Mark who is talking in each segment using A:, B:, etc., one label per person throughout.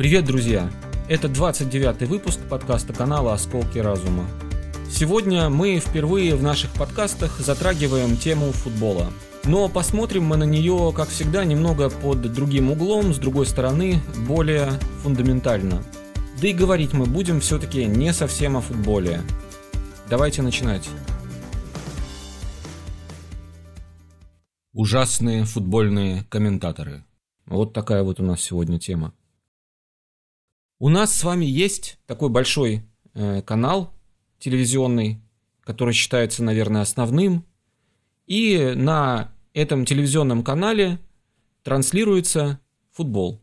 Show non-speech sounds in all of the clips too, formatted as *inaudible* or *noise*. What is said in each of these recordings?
A: Привет, друзья! Это 29-й выпуск подкаста канала «Осколки разума». Сегодня мы впервые в наших подкастах затрагиваем тему футбола. Но посмотрим мы на нее, как всегда, немного под другим углом, с другой стороны, более фундаментально. Да и говорить мы будем все-таки не совсем о футболе. Давайте начинать. Ужасные футбольные комментаторы. Вот такая вот у нас сегодня тема. У нас с вами есть такой большой э, канал телевизионный, который считается, наверное, основным. И на этом телевизионном канале транслируется футбол.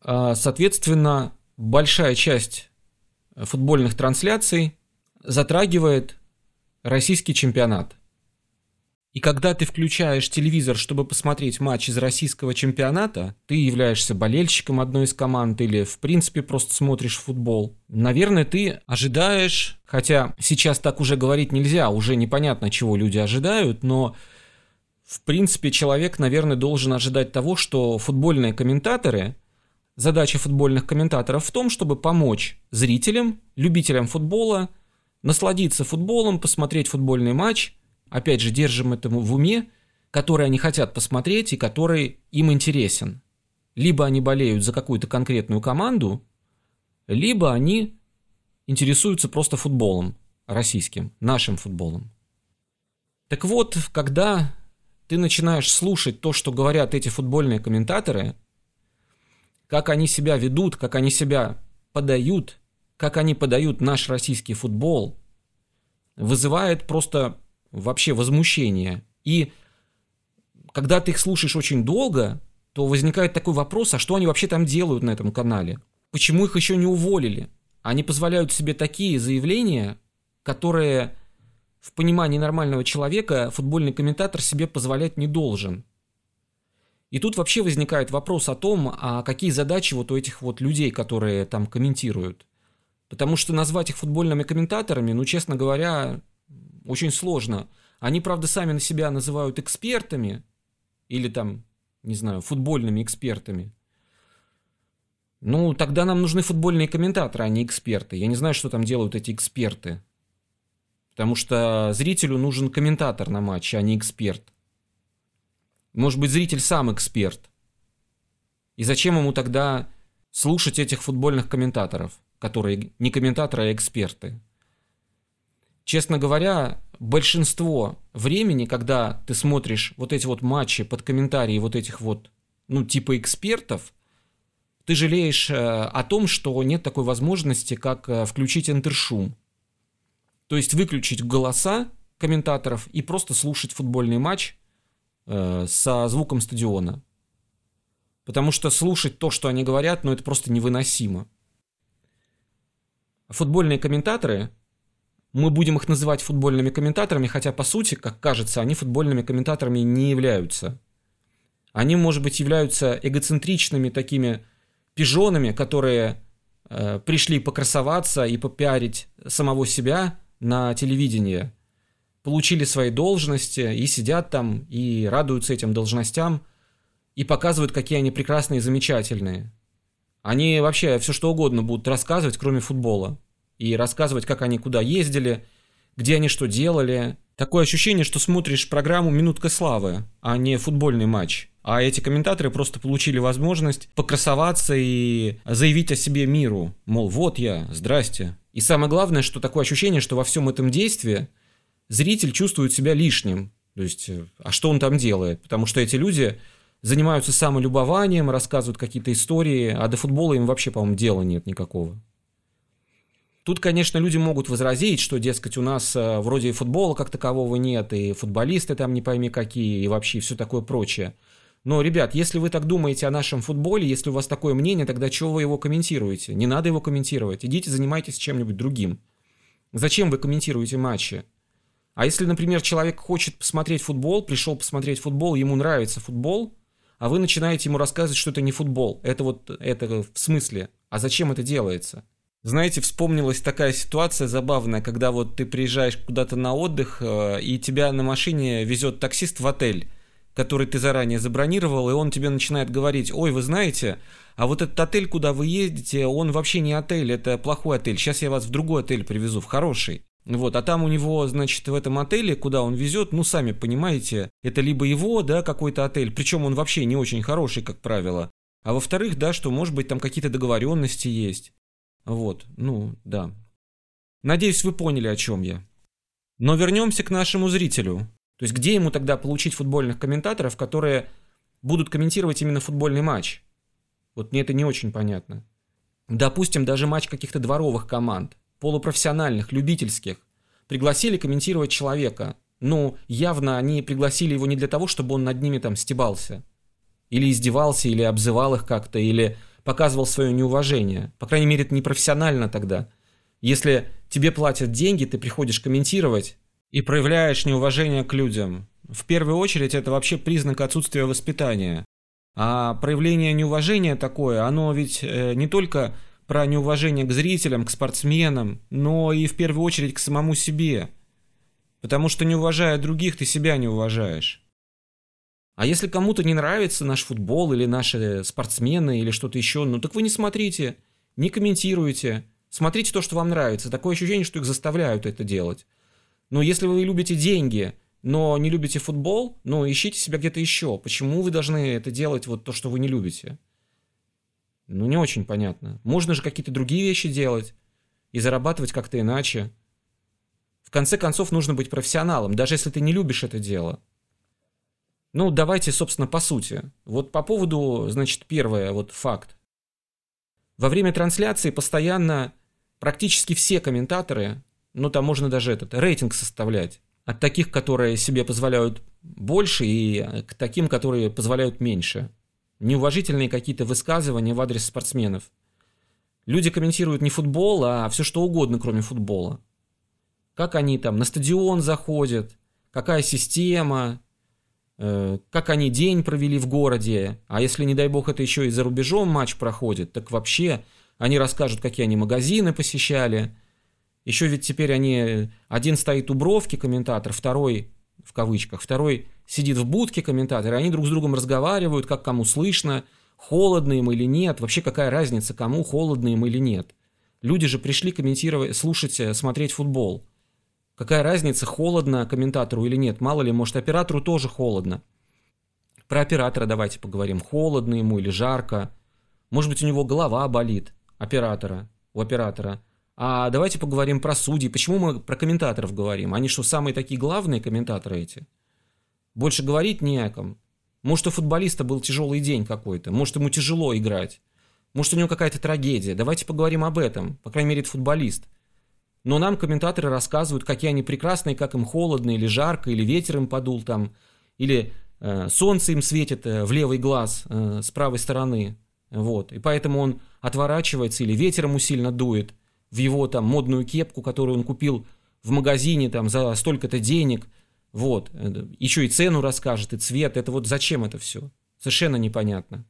A: А, соответственно, большая часть футбольных трансляций затрагивает российский чемпионат. И когда ты включаешь телевизор, чтобы посмотреть матч из российского чемпионата, ты являешься болельщиком одной из команд или в принципе просто смотришь футбол. Наверное, ты ожидаешь, хотя сейчас так уже говорить нельзя, уже непонятно, чего люди ожидают, но в принципе человек, наверное, должен ожидать того, что футбольные комментаторы, задача футбольных комментаторов в том, чтобы помочь зрителям, любителям футбола, насладиться футболом, посмотреть футбольный матч – опять же, держим это в уме, который они хотят посмотреть и который им интересен. Либо они болеют за какую-то конкретную команду, либо они интересуются просто футболом российским, нашим футболом. Так вот, когда ты начинаешь слушать то, что говорят эти футбольные комментаторы, как они себя ведут, как они себя подают, как они подают наш российский футбол, вызывает просто вообще возмущение. И когда ты их слушаешь очень долго, то возникает такой вопрос, а что они вообще там делают на этом канале? Почему их еще не уволили? Они позволяют себе такие заявления, которые в понимании нормального человека футбольный комментатор себе позволять не должен. И тут вообще возникает вопрос о том, а какие задачи вот у этих вот людей, которые там комментируют. Потому что назвать их футбольными комментаторами, ну, честно говоря, очень сложно. Они, правда, сами на себя называют экспертами или там, не знаю, футбольными экспертами. Ну, тогда нам нужны футбольные комментаторы, а не эксперты. Я не знаю, что там делают эти эксперты. Потому что зрителю нужен комментатор на матче, а не эксперт. Может быть, зритель сам эксперт. И зачем ему тогда слушать этих футбольных комментаторов, которые не комментаторы, а эксперты? Честно говоря, большинство времени, когда ты смотришь вот эти вот матчи под комментарии вот этих вот, ну, типа экспертов, ты жалеешь э, о том, что нет такой возможности, как э, включить интершум. То есть выключить голоса комментаторов и просто слушать футбольный матч э, со звуком стадиона. Потому что слушать то, что они говорят, ну это просто невыносимо. Футбольные комментаторы мы будем их называть футбольными комментаторами, хотя по сути, как кажется, они футбольными комментаторами не являются. Они, может быть, являются эгоцентричными такими пижонами, которые э, пришли покрасоваться и попиарить самого себя на телевидении, получили свои должности и сидят там и радуются этим должностям и показывают, какие они прекрасные и замечательные. Они вообще все что угодно будут рассказывать, кроме футбола и рассказывать, как они куда ездили, где они что делали. Такое ощущение, что смотришь программу «Минутка славы», а не футбольный матч. А эти комментаторы просто получили возможность покрасоваться и заявить о себе миру. Мол, вот я, здрасте. И самое главное, что такое ощущение, что во всем этом действии зритель чувствует себя лишним. То есть, а что он там делает? Потому что эти люди занимаются самолюбованием, рассказывают какие-то истории, а до футбола им вообще, по-моему, дела нет никакого. Тут, конечно, люди могут возразить, что, дескать, у нас э, вроде футбола как такового нет, и футболисты там не пойми какие, и вообще все такое прочее. Но, ребят, если вы так думаете о нашем футболе, если у вас такое мнение, тогда чего вы его комментируете? Не надо его комментировать. Идите занимайтесь чем-нибудь другим. Зачем вы комментируете матчи? А если, например, человек хочет посмотреть футбол, пришел посмотреть футбол, ему нравится футбол, а вы начинаете ему рассказывать, что это не футбол. Это вот, это в смысле. А зачем это делается? Знаете, вспомнилась такая ситуация забавная, когда вот ты приезжаешь куда-то на отдых, э, и тебя на машине везет таксист в отель. который ты заранее забронировал, и он тебе начинает говорить, ой, вы знаете, а вот этот отель, куда вы едете, он вообще не отель, это плохой отель, сейчас я вас в другой отель привезу, в хороший. Вот, а там у него, значит, в этом отеле, куда он везет, ну, сами понимаете, это либо его, да, какой-то отель, причем он вообще не очень хороший, как правило, а во-вторых, да, что, может быть, там какие-то договоренности есть. Вот, ну, да. Надеюсь, вы поняли, о чем я. Но вернемся к нашему зрителю. То есть, где ему тогда получить футбольных комментаторов, которые будут комментировать именно футбольный матч? Вот мне это не очень понятно. Допустим, даже матч каких-то дворовых команд полупрофессиональных, любительских, пригласили комментировать человека. Ну, явно они пригласили его не для того, чтобы он над ними там стебался. Или издевался, или обзывал их как-то, или показывал свое неуважение. По крайней мере, это не профессионально тогда. Если тебе платят деньги, ты приходишь комментировать и проявляешь неуважение к людям. В первую очередь это вообще признак отсутствия воспитания. А проявление неуважения такое, оно ведь э, не только про неуважение к зрителям, к спортсменам, но и в первую очередь к самому себе. Потому что не уважая других, ты себя не уважаешь. А если кому-то не нравится наш футбол или наши спортсмены или что-то еще, ну так вы не смотрите, не комментируйте. Смотрите то, что вам нравится. Такое ощущение, что их заставляют это делать. Но если вы любите деньги, но не любите футбол, ну ищите себя где-то еще. Почему вы должны это делать, вот то, что вы не любите? Ну, не очень понятно. Можно же какие-то другие вещи делать и зарабатывать как-то иначе. В конце концов, нужно быть профессионалом, даже если ты не любишь это дело. Ну, давайте, собственно, по сути. Вот по поводу, значит, первое, вот факт. Во время трансляции постоянно практически все комментаторы, ну, там можно даже этот рейтинг составлять, от таких, которые себе позволяют больше, и к таким, которые позволяют меньше – неуважительные какие-то высказывания в адрес спортсменов. Люди комментируют не футбол, а все что угодно, кроме футбола. Как они там на стадион заходят, какая система, э, как они день провели в городе. А если, не дай бог, это еще и за рубежом матч проходит, так вообще они расскажут, какие они магазины посещали. Еще ведь теперь они... Один стоит у бровки, комментатор, второй, в кавычках, второй сидит в будке комментатор, и они друг с другом разговаривают, как кому слышно, холодно им или нет, вообще какая разница, кому холодно им или нет. Люди же пришли комментировать, слушать, э, смотреть футбол. Какая разница, холодно комментатору или нет? Мало ли, может, оператору тоже холодно. Про оператора давайте поговорим. Холодно ему или жарко. Может быть, у него голова болит, оператора, у оператора. А давайте поговорим про судей. Почему мы про комментаторов говорим? Они что, самые такие главные комментаторы эти? Больше говорить не о ком. Может, у футболиста был тяжелый день какой-то, может, ему тяжело играть, может, у него какая-то трагедия. Давайте поговорим об этом, по крайней мере, это футболист. Но нам комментаторы рассказывают, какие они прекрасные, как им холодно или жарко, или ветер им подул там, или э, солнце им светит э, в левый глаз э, с правой стороны. Вот. И поэтому он отворачивается, или ветер ему сильно дует в его там модную кепку, которую он купил в магазине там за столько-то денег – вот. Еще и цену расскажет, и цвет. Это вот зачем это все? Совершенно непонятно.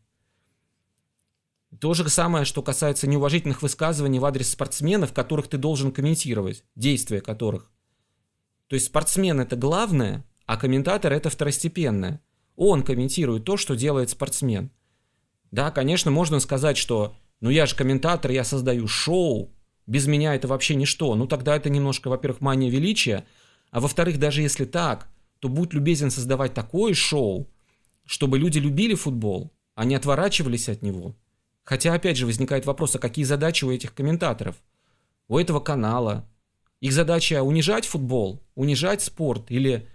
A: То же самое, что касается неуважительных высказываний в адрес спортсменов, которых ты должен комментировать, действия которых. То есть спортсмен это главное, а комментатор это второстепенное. Он комментирует то, что делает спортсмен. Да, конечно, можно сказать, что ну я же комментатор, я создаю шоу, без меня это вообще ничто. Ну тогда это немножко, во-первых, мания величия, а во-вторых, даже если так, то будь любезен создавать такое шоу, чтобы люди любили футбол, а не отворачивались от него. Хотя, опять же, возникает вопрос, а какие задачи у этих комментаторов? У этого канала? Их задача унижать футбол, унижать спорт или,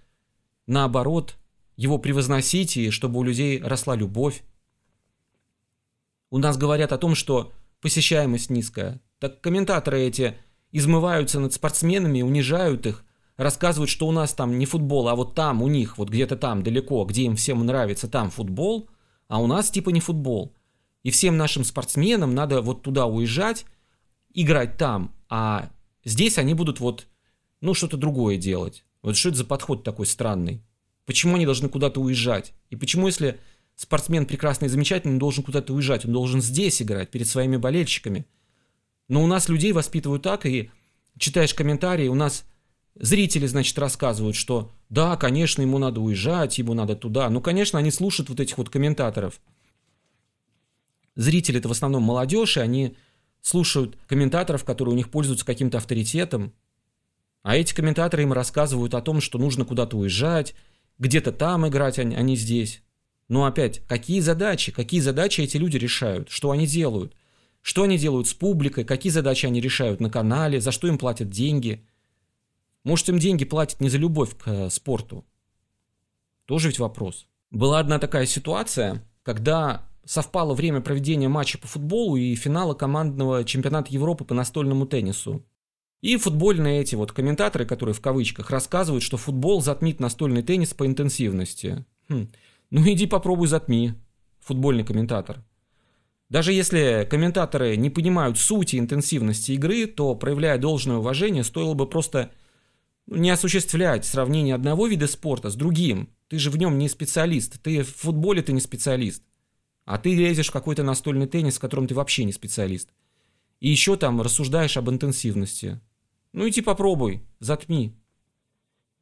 A: наоборот, его превозносить и чтобы у людей росла любовь? У нас говорят о том, что посещаемость низкая. Так комментаторы эти измываются над спортсменами, унижают их, рассказывают, что у нас там не футбол, а вот там у них, вот где-то там далеко, где им всем нравится, там футбол, а у нас типа не футбол. И всем нашим спортсменам надо вот туда уезжать, играть там, а здесь они будут вот, ну, что-то другое делать. Вот что это за подход такой странный? Почему они должны куда-то уезжать? И почему, если спортсмен прекрасный и замечательный, он должен куда-то уезжать, он должен здесь играть, перед своими болельщиками? Но у нас людей воспитывают так, и читаешь комментарии, у нас Зрители, значит, рассказывают, что да, конечно, ему надо уезжать, ему надо туда. Ну, конечно, они слушают вот этих вот комментаторов. Зрители это в основном молодежь, и они слушают комментаторов, которые у них пользуются каким-то авторитетом. А эти комментаторы им рассказывают о том, что нужно куда-то уезжать, где-то там играть, а не здесь. Но опять, какие задачи, какие задачи эти люди решают, что они делают, что они делают с публикой, какие задачи они решают на канале, за что им платят деньги. Может, им деньги платят не за любовь к э, спорту? Тоже ведь вопрос. Была одна такая ситуация, когда совпало время проведения матча по футболу и финала командного чемпионата Европы по настольному теннису. И футбольные эти вот комментаторы, которые в кавычках, рассказывают, что футбол затмит настольный теннис по интенсивности. Хм. Ну иди попробуй затми, футбольный комментатор. Даже если комментаторы не понимают сути интенсивности игры, то, проявляя должное уважение, стоило бы просто ну, не осуществлять сравнение одного вида спорта с другим. Ты же в нем не специалист, ты в футболе ты не специалист. А ты лезешь в какой-то настольный теннис, в котором ты вообще не специалист. И еще там рассуждаешь об интенсивности. Ну иди попробуй, затми.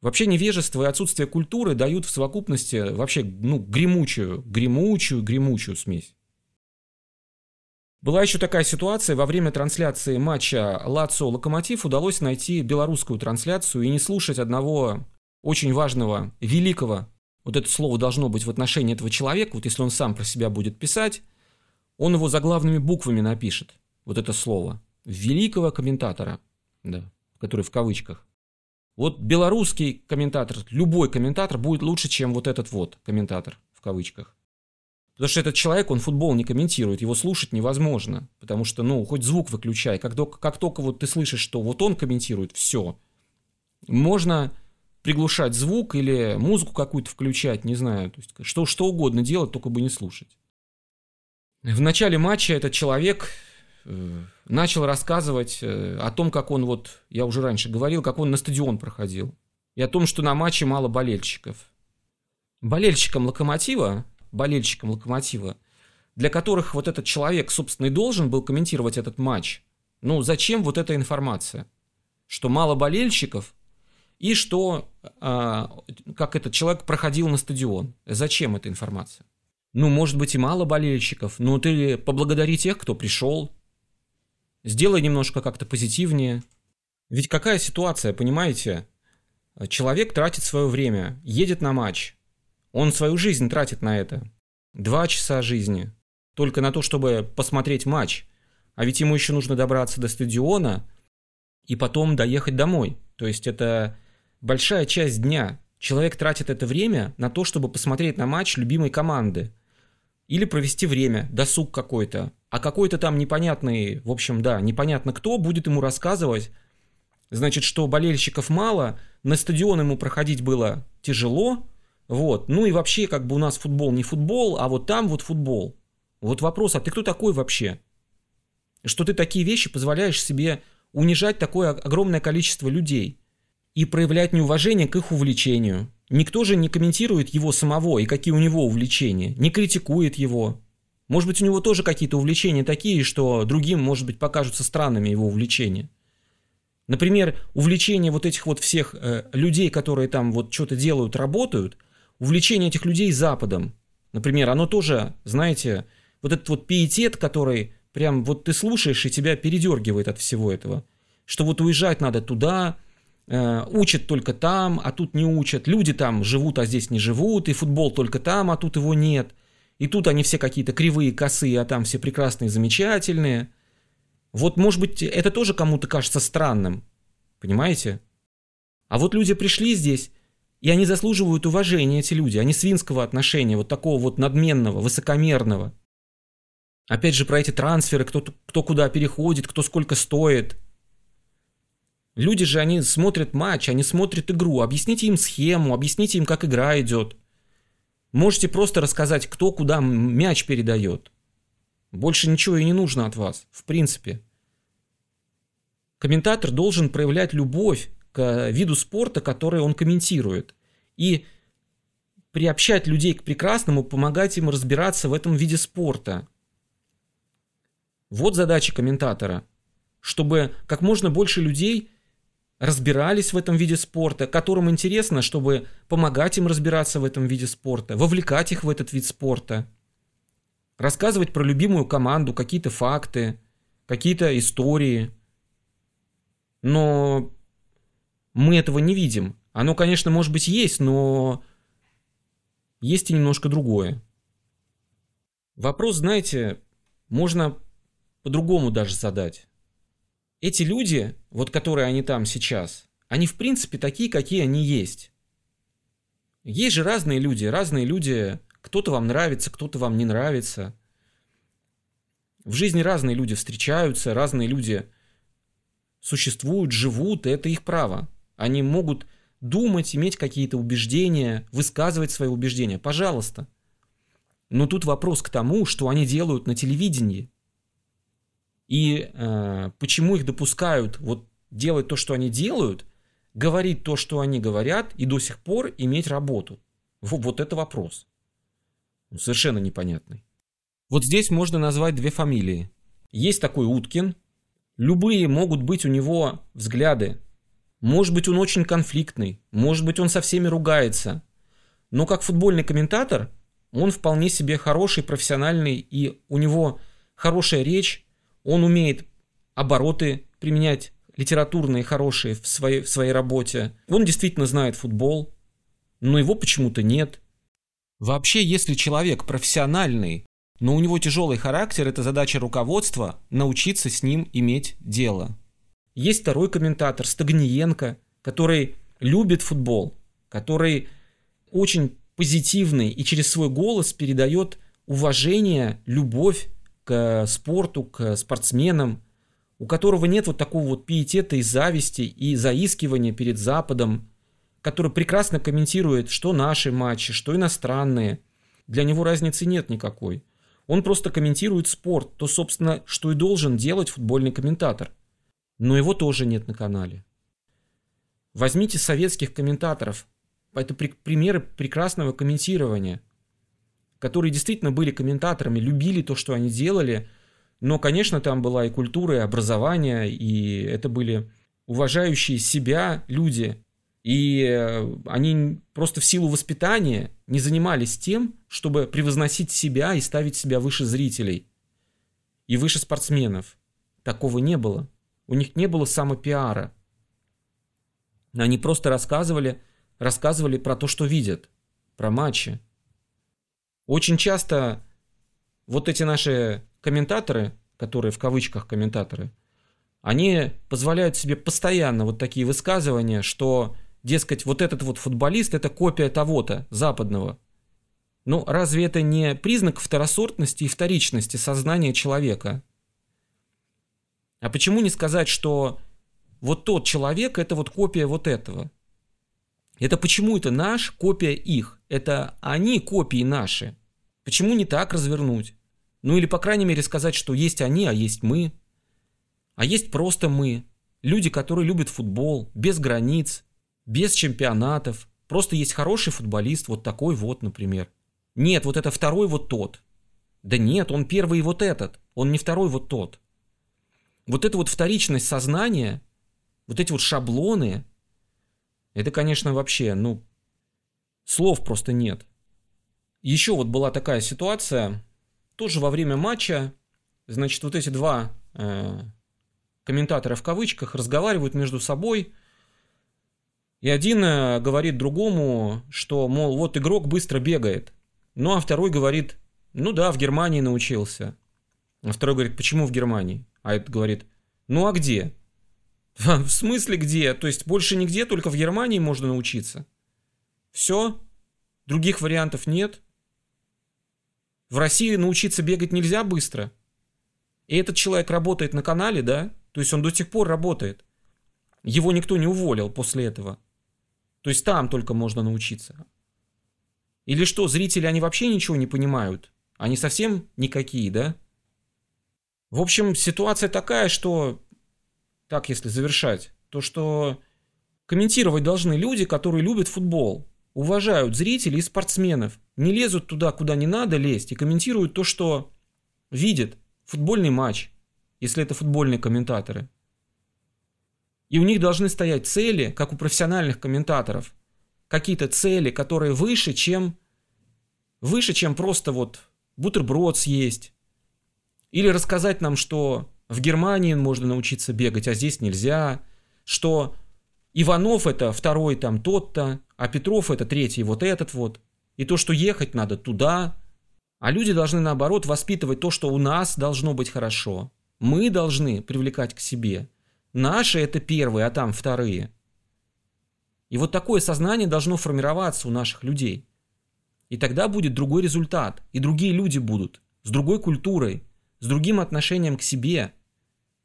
A: Вообще невежество и отсутствие культуры дают в совокупности вообще, ну, гремучую, гремучую, гремучую смесь. Была еще такая ситуация, во время трансляции матча Лацо-Локомотив удалось найти белорусскую трансляцию и не слушать одного очень важного, великого, вот это слово должно быть в отношении этого человека, вот если он сам про себя будет писать, он его заглавными буквами напишет, вот это слово, великого комментатора, да, который в кавычках. Вот белорусский комментатор, любой комментатор будет лучше, чем вот этот вот комментатор в кавычках. Потому что этот человек, он футбол не комментирует, его слушать невозможно. Потому что, ну, хоть звук выключай. Как только, как только вот ты слышишь, что вот он комментирует, все. Можно приглушать звук или музыку какую-то включать, не знаю. То есть что, что угодно делать, только бы не слушать. В начале матча этот человек Э, начал рассказывать э, о том, как он вот, я уже раньше говорил, как он на стадион проходил. И о том, что на матче мало болельщиков. Болельщикам Локомотива, болельщикам Локомотива, для которых вот этот человек, собственно, и должен был комментировать этот матч. Ну, зачем вот эта информация? Что мало болельщиков и что, а, как этот человек проходил на стадион. Зачем эта информация? Ну, может быть, и мало болельщиков, но ты поблагодари тех, кто пришел, сделай немножко как-то позитивнее. Ведь какая ситуация, понимаете? Человек тратит свое время, едет на матч. Он свою жизнь тратит на это. Два часа жизни. Только на то, чтобы посмотреть матч. А ведь ему еще нужно добраться до стадиона и потом доехать домой. То есть это большая часть дня. Человек тратит это время на то, чтобы посмотреть на матч любимой команды. Или провести время, досуг какой-то. А какой-то там непонятный, в общем, да, непонятно кто будет ему рассказывать, значит, что болельщиков мало, на стадион ему проходить было тяжело, вот. Ну и вообще, как бы у нас футбол не футбол, а вот там вот футбол. Вот вопрос, а ты кто такой вообще? Что ты такие вещи позволяешь себе унижать такое огромное количество людей и проявлять неуважение к их увлечению. Никто же не комментирует его самого и какие у него увлечения, не критикует его. Может быть, у него тоже какие-то увлечения такие, что другим, может быть, покажутся странными его увлечения. Например, увлечение вот этих вот всех э, людей, которые там вот что-то делают, работают, увлечение этих людей Западом. Например, оно тоже, знаете, вот этот вот пиетет, который прям вот ты слушаешь и тебя передергивает от всего этого. Что вот уезжать надо туда, учат только там, а тут не учат. Люди там живут, а здесь не живут, и футбол только там, а тут его нет. И тут они все какие-то кривые, косые, а там все прекрасные, замечательные. Вот, может быть, это тоже кому-то кажется странным. Понимаете? А вот люди пришли здесь, и они заслуживают уважения, эти люди, они свинского отношения, вот такого вот надменного, высокомерного. Опять же, про эти трансферы, кто, кто куда переходит, кто сколько стоит – Люди же, они смотрят матч, они смотрят игру. Объясните им схему, объясните им, как игра идет. Можете просто рассказать, кто куда мяч передает. Больше ничего и не нужно от вас, в принципе. Комментатор должен проявлять любовь к виду спорта, который он комментирует. И приобщать людей к прекрасному, помогать им разбираться в этом виде спорта. Вот задача комментатора. Чтобы как можно больше людей разбирались в этом виде спорта, которым интересно, чтобы помогать им разбираться в этом виде спорта, вовлекать их в этот вид спорта, рассказывать про любимую команду, какие-то факты, какие-то истории. Но мы этого не видим. Оно, конечно, может быть есть, но есть и немножко другое. Вопрос, знаете, можно по-другому даже задать. Эти люди, вот которые они там сейчас, они в принципе такие, какие они есть. Есть же разные люди, разные люди, кто-то вам нравится, кто-то вам не нравится. В жизни разные люди встречаются, разные люди существуют, живут, и это их право. Они могут думать, иметь какие-то убеждения, высказывать свои убеждения. Пожалуйста. Но тут вопрос к тому, что они делают на телевидении. И э, почему их допускают вот делать то, что они делают, говорить то, что они говорят, и до сих пор иметь работу. Вот, вот это вопрос. Совершенно непонятный. Вот здесь можно назвать две фамилии. Есть такой Уткин. Любые могут быть у него взгляды может быть, он очень конфликтный, может быть, он со всеми ругается. Но как футбольный комментатор, он вполне себе хороший, профессиональный, и у него хорошая речь, он умеет обороты применять литературные хорошие в своей, в своей работе. Он действительно знает футбол, но его почему-то нет. Вообще, если человек профессиональный, но у него тяжелый характер, это задача руководства научиться с ним иметь дело. Есть второй комментатор, Стагниенко, который любит футбол, который очень позитивный и через свой голос передает уважение, любовь к спорту, к спортсменам, у которого нет вот такого вот пиетета и зависти и заискивания перед Западом, который прекрасно комментирует, что наши матчи, что иностранные. Для него разницы нет никакой. Он просто комментирует спорт, то, собственно, что и должен делать футбольный комментатор – но его тоже нет на канале. Возьмите советских комментаторов. Это при, примеры прекрасного комментирования, которые действительно были комментаторами, любили то, что они делали, но, конечно, там была и культура, и образование, и это были уважающие себя люди, и э, они просто в силу воспитания не занимались тем, чтобы превозносить себя и ставить себя выше зрителей и выше спортсменов. Такого не было. У них не было самопиара. Они просто рассказывали, рассказывали про то, что видят, про матчи. Очень часто вот эти наши комментаторы, которые в кавычках комментаторы, они позволяют себе постоянно вот такие высказывания, что, дескать, вот этот вот футболист это копия того-то западного. Ну, разве это не признак второсортности и вторичности сознания человека? А почему не сказать, что вот тот человек это вот копия вот этого? Это почему это наш, копия их? Это они копии наши. Почему не так развернуть? Ну или по крайней мере сказать, что есть они, а есть мы. А есть просто мы. Люди, которые любят футбол, без границ, без чемпионатов. Просто есть хороший футболист, вот такой вот, например. Нет, вот это второй вот тот. Да нет, он первый вот этот. Он не второй вот тот вот эта вот вторичность сознания, вот эти вот шаблоны, это, конечно, вообще, ну, слов просто нет. Еще вот была такая ситуация, тоже во время матча, значит, вот эти два э, комментатора в кавычках разговаривают между собой, и один э, говорит другому, что, мол, вот игрок быстро бегает, ну а второй говорит, ну да, в Германии научился. А второй говорит, почему в Германии? А этот говорит, ну а где? *laughs* В смысле где? То есть больше нигде, только в Германии можно научиться. Все? Других вариантов нет? В России научиться бегать нельзя быстро? И этот человек работает на канале, да? То есть он до сих пор работает. Его никто не уволил после этого. То есть там только можно научиться. Или что, зрители, они вообще ничего не понимают? Они совсем никакие, да? В общем, ситуация такая, что, так если завершать, то что комментировать должны люди, которые любят футбол, уважают зрителей и спортсменов, не лезут туда, куда не надо лезть, и комментируют то, что видят футбольный матч, если это футбольные комментаторы. И у них должны стоять цели, как у профессиональных комментаторов. Какие-то цели, которые выше, чем выше, чем просто вот бутерброд съесть. Или рассказать нам, что в Германии можно научиться бегать, а здесь нельзя. Что Иванов это второй там тот-то, а Петров это третий вот этот вот. И то, что ехать надо туда. А люди должны наоборот воспитывать то, что у нас должно быть хорошо. Мы должны привлекать к себе. Наши это первые, а там вторые. И вот такое сознание должно формироваться у наших людей. И тогда будет другой результат. И другие люди будут. С другой культурой. С другим отношением к себе.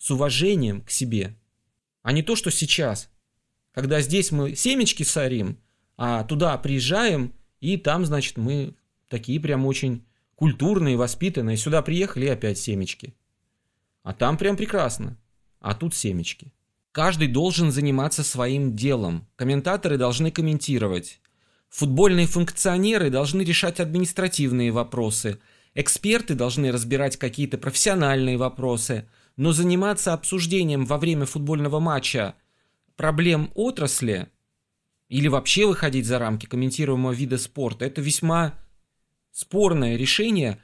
A: С уважением к себе. А не то, что сейчас. Когда здесь мы семечки сорим, а туда приезжаем, и там, значит, мы такие прям очень культурные, воспитанные. Сюда приехали и опять семечки. А там прям прекрасно. А тут семечки. Каждый должен заниматься своим делом. Комментаторы должны комментировать. Футбольные функционеры должны решать административные вопросы. Эксперты должны разбирать какие-то профессиональные вопросы. Но заниматься обсуждением во время футбольного матча проблем отрасли или вообще выходить за рамки комментируемого вида спорта, это весьма спорное решение,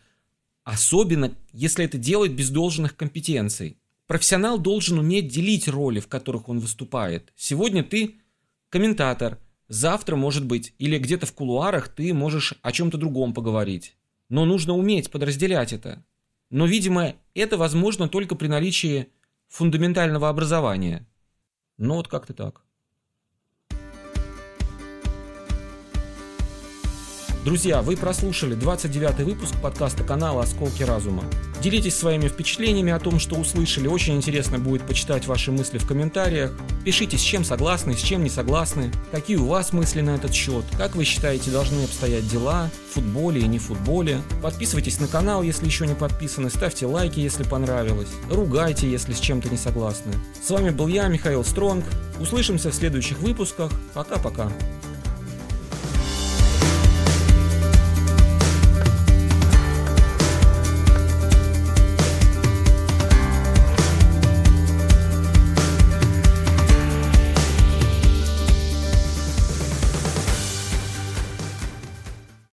A: особенно если это делать без должных компетенций. Профессионал должен уметь делить роли, в которых он выступает. Сегодня ты комментатор, завтра, может быть, или где-то в кулуарах ты можешь о чем-то другом поговорить. Но нужно уметь подразделять это. Но, видимо, это возможно только при наличии фундаментального образования. Ну вот как-то так. Друзья, вы прослушали 29 выпуск подкаста канала «Осколки разума». Делитесь своими впечатлениями о том, что услышали. Очень интересно будет почитать ваши мысли в комментариях. Пишите, с чем согласны, с чем не согласны. Какие у вас мысли на этот счет. Как вы считаете, должны обстоять дела в футболе и не в футболе. Подписывайтесь на канал, если еще не подписаны. Ставьте лайки, если понравилось. Ругайте, если с чем-то не согласны. С вами был я, Михаил Стронг. Услышимся в следующих выпусках. Пока-пока.